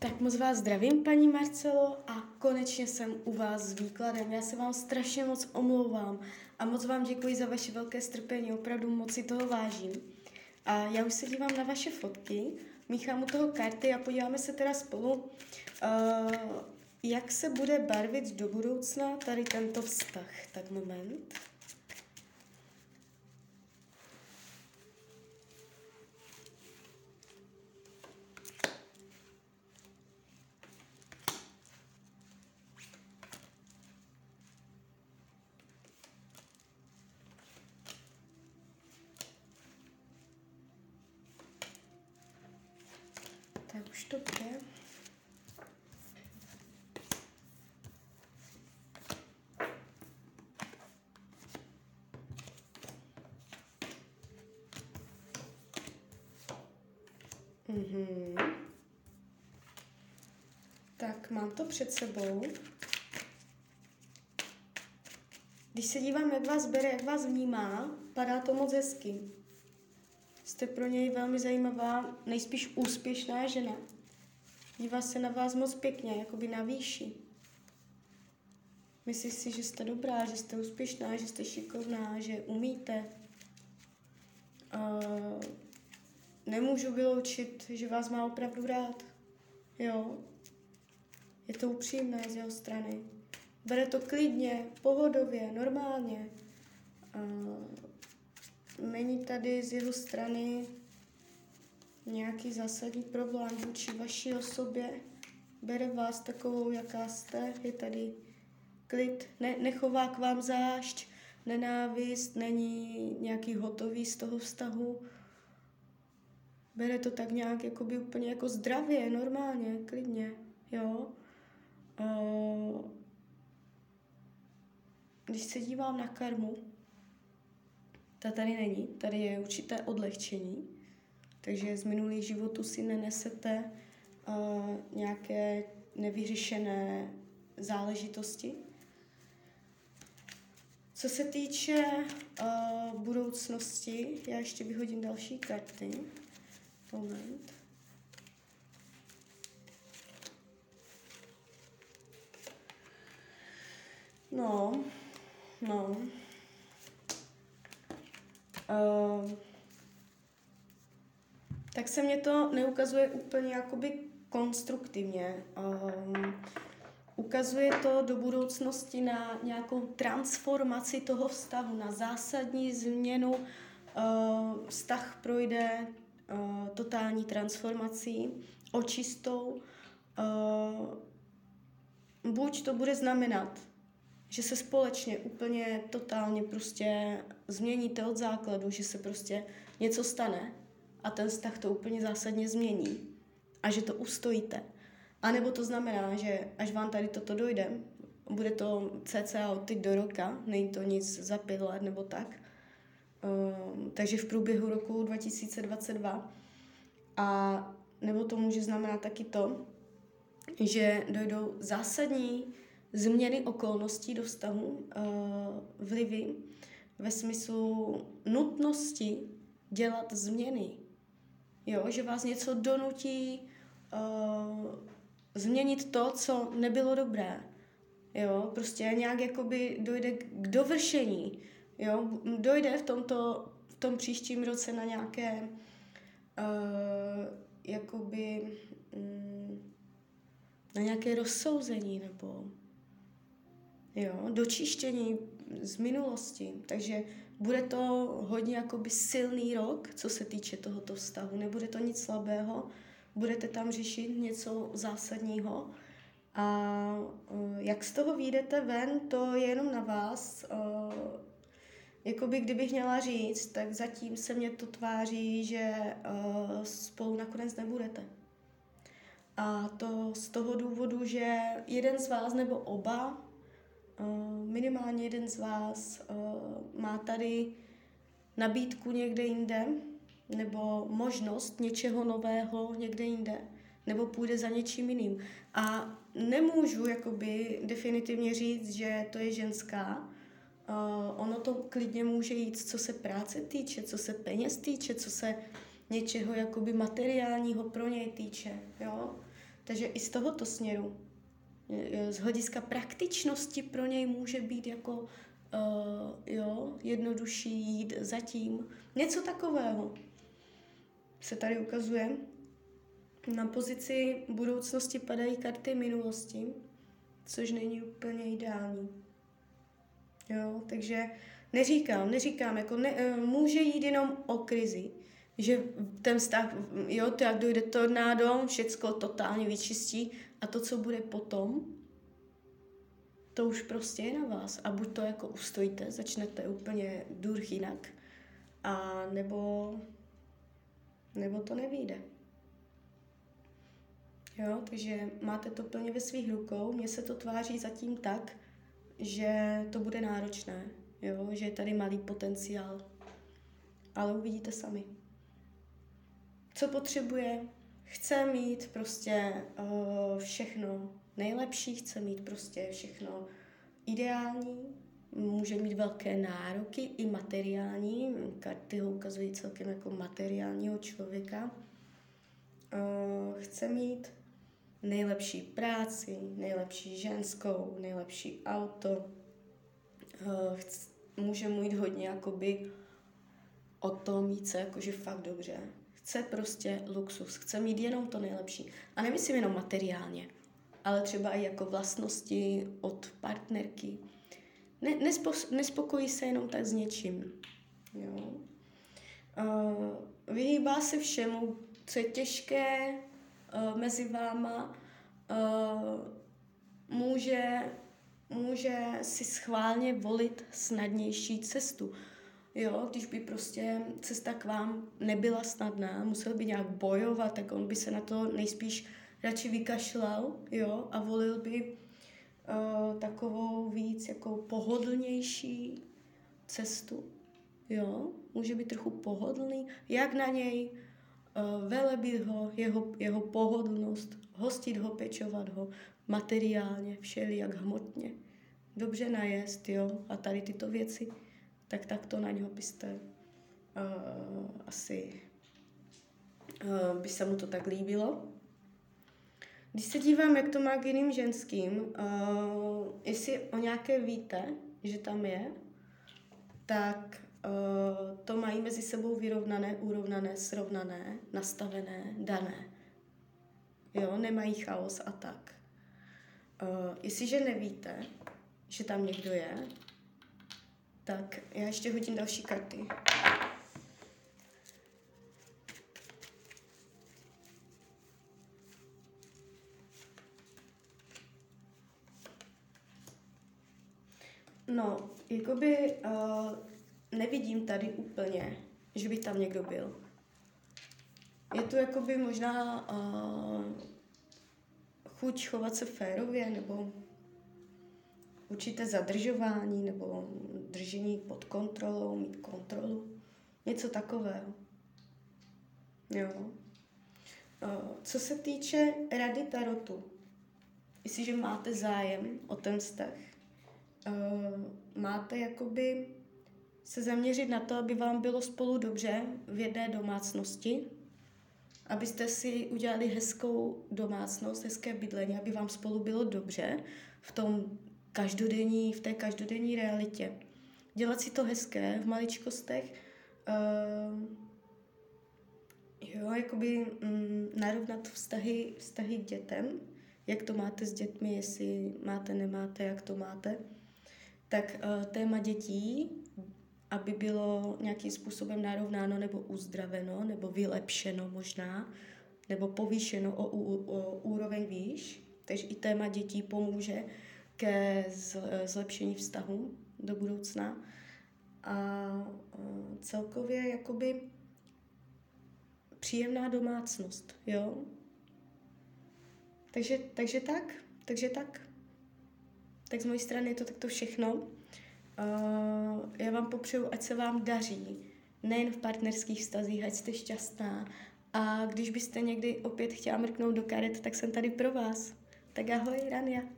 Tak moc vás zdravím, paní Marcelo, a konečně jsem u vás s výkladem. Já se vám strašně moc omlouvám a moc vám děkuji za vaše velké strpení, opravdu moc si toho vážím. A já už se dívám na vaše fotky, míchám u toho karty a podíváme se teda spolu, uh, jak se bude barvit do budoucna tady tento vztah. Tak moment. Bude. Mhm. Tak, mám to před sebou. Když se dívám, jak vás bere, jak vás vnímá, padá to moc hezky. Jste pro něj velmi zajímavá, nejspíš úspěšná žena. Dívá se na vás moc pěkně, jakoby na výši. Myslíš si, že jste dobrá, že jste úspěšná, že jste šikovná, že umíte. Uh, nemůžu vyloučit, že vás má opravdu rád. Jo. Je to upřímné z jeho strany. Bere to klidně, pohodově, normálně. Uh, není tady z jeho strany nějaký zásadní problém vůči vaší osobě. Bere vás takovou, jaká jste. Je tady klid, ne, nechová k vám zášť, nenávist, není nějaký hotový z toho vztahu bere to tak nějak jakoby úplně jako zdravě, normálně, klidně, jo. Uh, když se dívám na karmu, ta tady není, tady je určité odlehčení, takže z minulých životů si nenesete uh, nějaké nevyřešené záležitosti. Co se týče uh, budoucnosti, já ještě vyhodím další karty. Moment. No, no. Uh, tak se mě to neukazuje úplně jakoby konstruktivně. Um, ukazuje to do budoucnosti na nějakou transformaci toho vztahu, na zásadní změnu. Uh, vztah projde uh, totální transformací, očistou. Uh, buď to bude znamenat, že se společně úplně totálně prostě změníte od základu, že se prostě něco stane a ten vztah to úplně zásadně změní a že to ustojíte. A nebo to znamená, že až vám tady toto dojde, bude to cca od teď do roka, není to nic za pět let nebo tak, Ehm, takže v průběhu roku 2022. A nebo to může znamenat taky to, že dojdou zásadní změny okolností do vztahu, uh, vlivy ve smyslu nutnosti dělat změny. Jo, že vás něco donutí uh, změnit to, co nebylo dobré. Jo, prostě nějak jakoby dojde k dovršení Jo, dojde v tomto, v tom příštím roce na nějaké uh, jakoby um, na nějaké rozsouzení nebo jo, dočištění z minulosti. Takže bude to hodně jakoby silný rok, co se týče tohoto vztahu. Nebude to nic slabého, budete tam řešit něco zásadního. A uh, jak z toho vyjdete ven, to je jenom na vás. Uh, Jakoby kdybych měla říct, tak zatím se mě to tváří, že uh, spolu nakonec nebudete. A to z toho důvodu, že jeden z vás nebo oba, minimálně jeden z vás, uh, má tady nabídku někde jinde, nebo možnost něčeho nového někde jinde, nebo půjde za něčím jiným. A nemůžu jakoby definitivně říct, že to je ženská, Uh, ono to klidně může jít, co se práce týče, co se peněz týče, co se něčeho jakoby materiálního pro něj týče, jo. Takže i z tohoto směru, z hlediska praktičnosti pro něj může být jako uh, jo, jednodušší jít zatím. Něco takového se tady ukazuje. Na pozici budoucnosti padají karty minulosti, což není úplně ideální. Jo, takže neříkám, neříkám, jako ne, eh, může jít jenom o krizi, že ten vztah, jo, to jak dojde tornádo, všecko totálně vyčistí a to, co bude potom, to už prostě je na vás. A buď to jako ustojíte, začnete úplně durch jinak, a nebo, nebo to nevíde. Jo, takže máte to plně ve svých rukou. Mně se to tváří zatím tak, že to bude náročné, jo, že je tady malý potenciál. Ale uvidíte sami. Co potřebuje? Chce mít prostě uh, všechno nejlepší, chce mít prostě všechno ideální, může mít velké nároky i materiální. Karty ho ukazují celkem jako materiálního člověka. Uh, chce mít nejlepší práci, nejlepší ženskou, nejlepší auto. Uh, může mít hodně jakoby o tom mít se jakože fakt dobře. Chce prostě luxus, chce mít jenom to nejlepší. A nemyslím jenom materiálně, ale třeba i jako vlastnosti od partnerky. Ne, nespo, nespokojí se jenom tak s něčím. Jo. Uh, vyhýbá se všemu, co je těžké, uh, mezi váma uh, může, může si schválně volit snadnější cestu. Jo, když by prostě cesta k vám nebyla snadná, musel by nějak bojovat, tak on by se na to nejspíš radši vykašlal, jo, a volil by uh, takovou víc jako pohodlnější cestu, jo, může být trochu pohodlný, jak na něj, uh, velebit ho, jeho, jeho pohodlnost, hostit ho, pečovat ho materiálně, všelijak hmotně, dobře najest, jo, a tady tyto věci, tak tak to na něho byste uh, asi uh, by se mu to tak líbilo. Když se dívám, jak to má k jiným ženským, uh, jestli o nějaké víte, že tam je, tak uh, to mají mezi sebou vyrovnané, urovnané, srovnané, nastavené, dané. Jo, nemají chaos a tak. Uh, jestliže nevíte, že tam někdo je, tak já ještě hodím další karty. No, jakoby uh, nevidím tady úplně, že by tam někdo byl. Je to jakoby možná uh, chuť chovat se férově, nebo určité zadržování, nebo držení pod kontrolou, mít kontrolu. Něco takového. Jo. Co se týče rady tarotu, jestliže máte zájem o ten vztah, máte jakoby se zaměřit na to, aby vám bylo spolu dobře v jedné domácnosti, abyste si udělali hezkou domácnost, hezké bydlení, aby vám spolu bylo dobře v tom každodenní, v té každodenní realitě. Dělat si to hezké v maličkostech, uh, jo, jakoby mm, narovnat vztahy, vztahy k dětem, jak to máte s dětmi, jestli máte, nemáte, jak to máte tak uh, téma dětí, aby bylo nějakým způsobem narovnáno nebo uzdraveno, nebo vylepšeno možná, nebo povýšeno o, o, o úroveň výš. Takže i téma dětí pomůže ke zlepšení vztahu do budoucna. A uh, celkově jakoby příjemná domácnost, jo? Takže, takže tak, takže tak. Tak z mojí strany je to takto všechno. Uh, já vám popřeju, ať se vám daří, nejen v partnerských vztazích, ať jste šťastná. A když byste někdy opět chtěla mrknout do karet, tak jsem tady pro vás. Tak ahoj, Rania.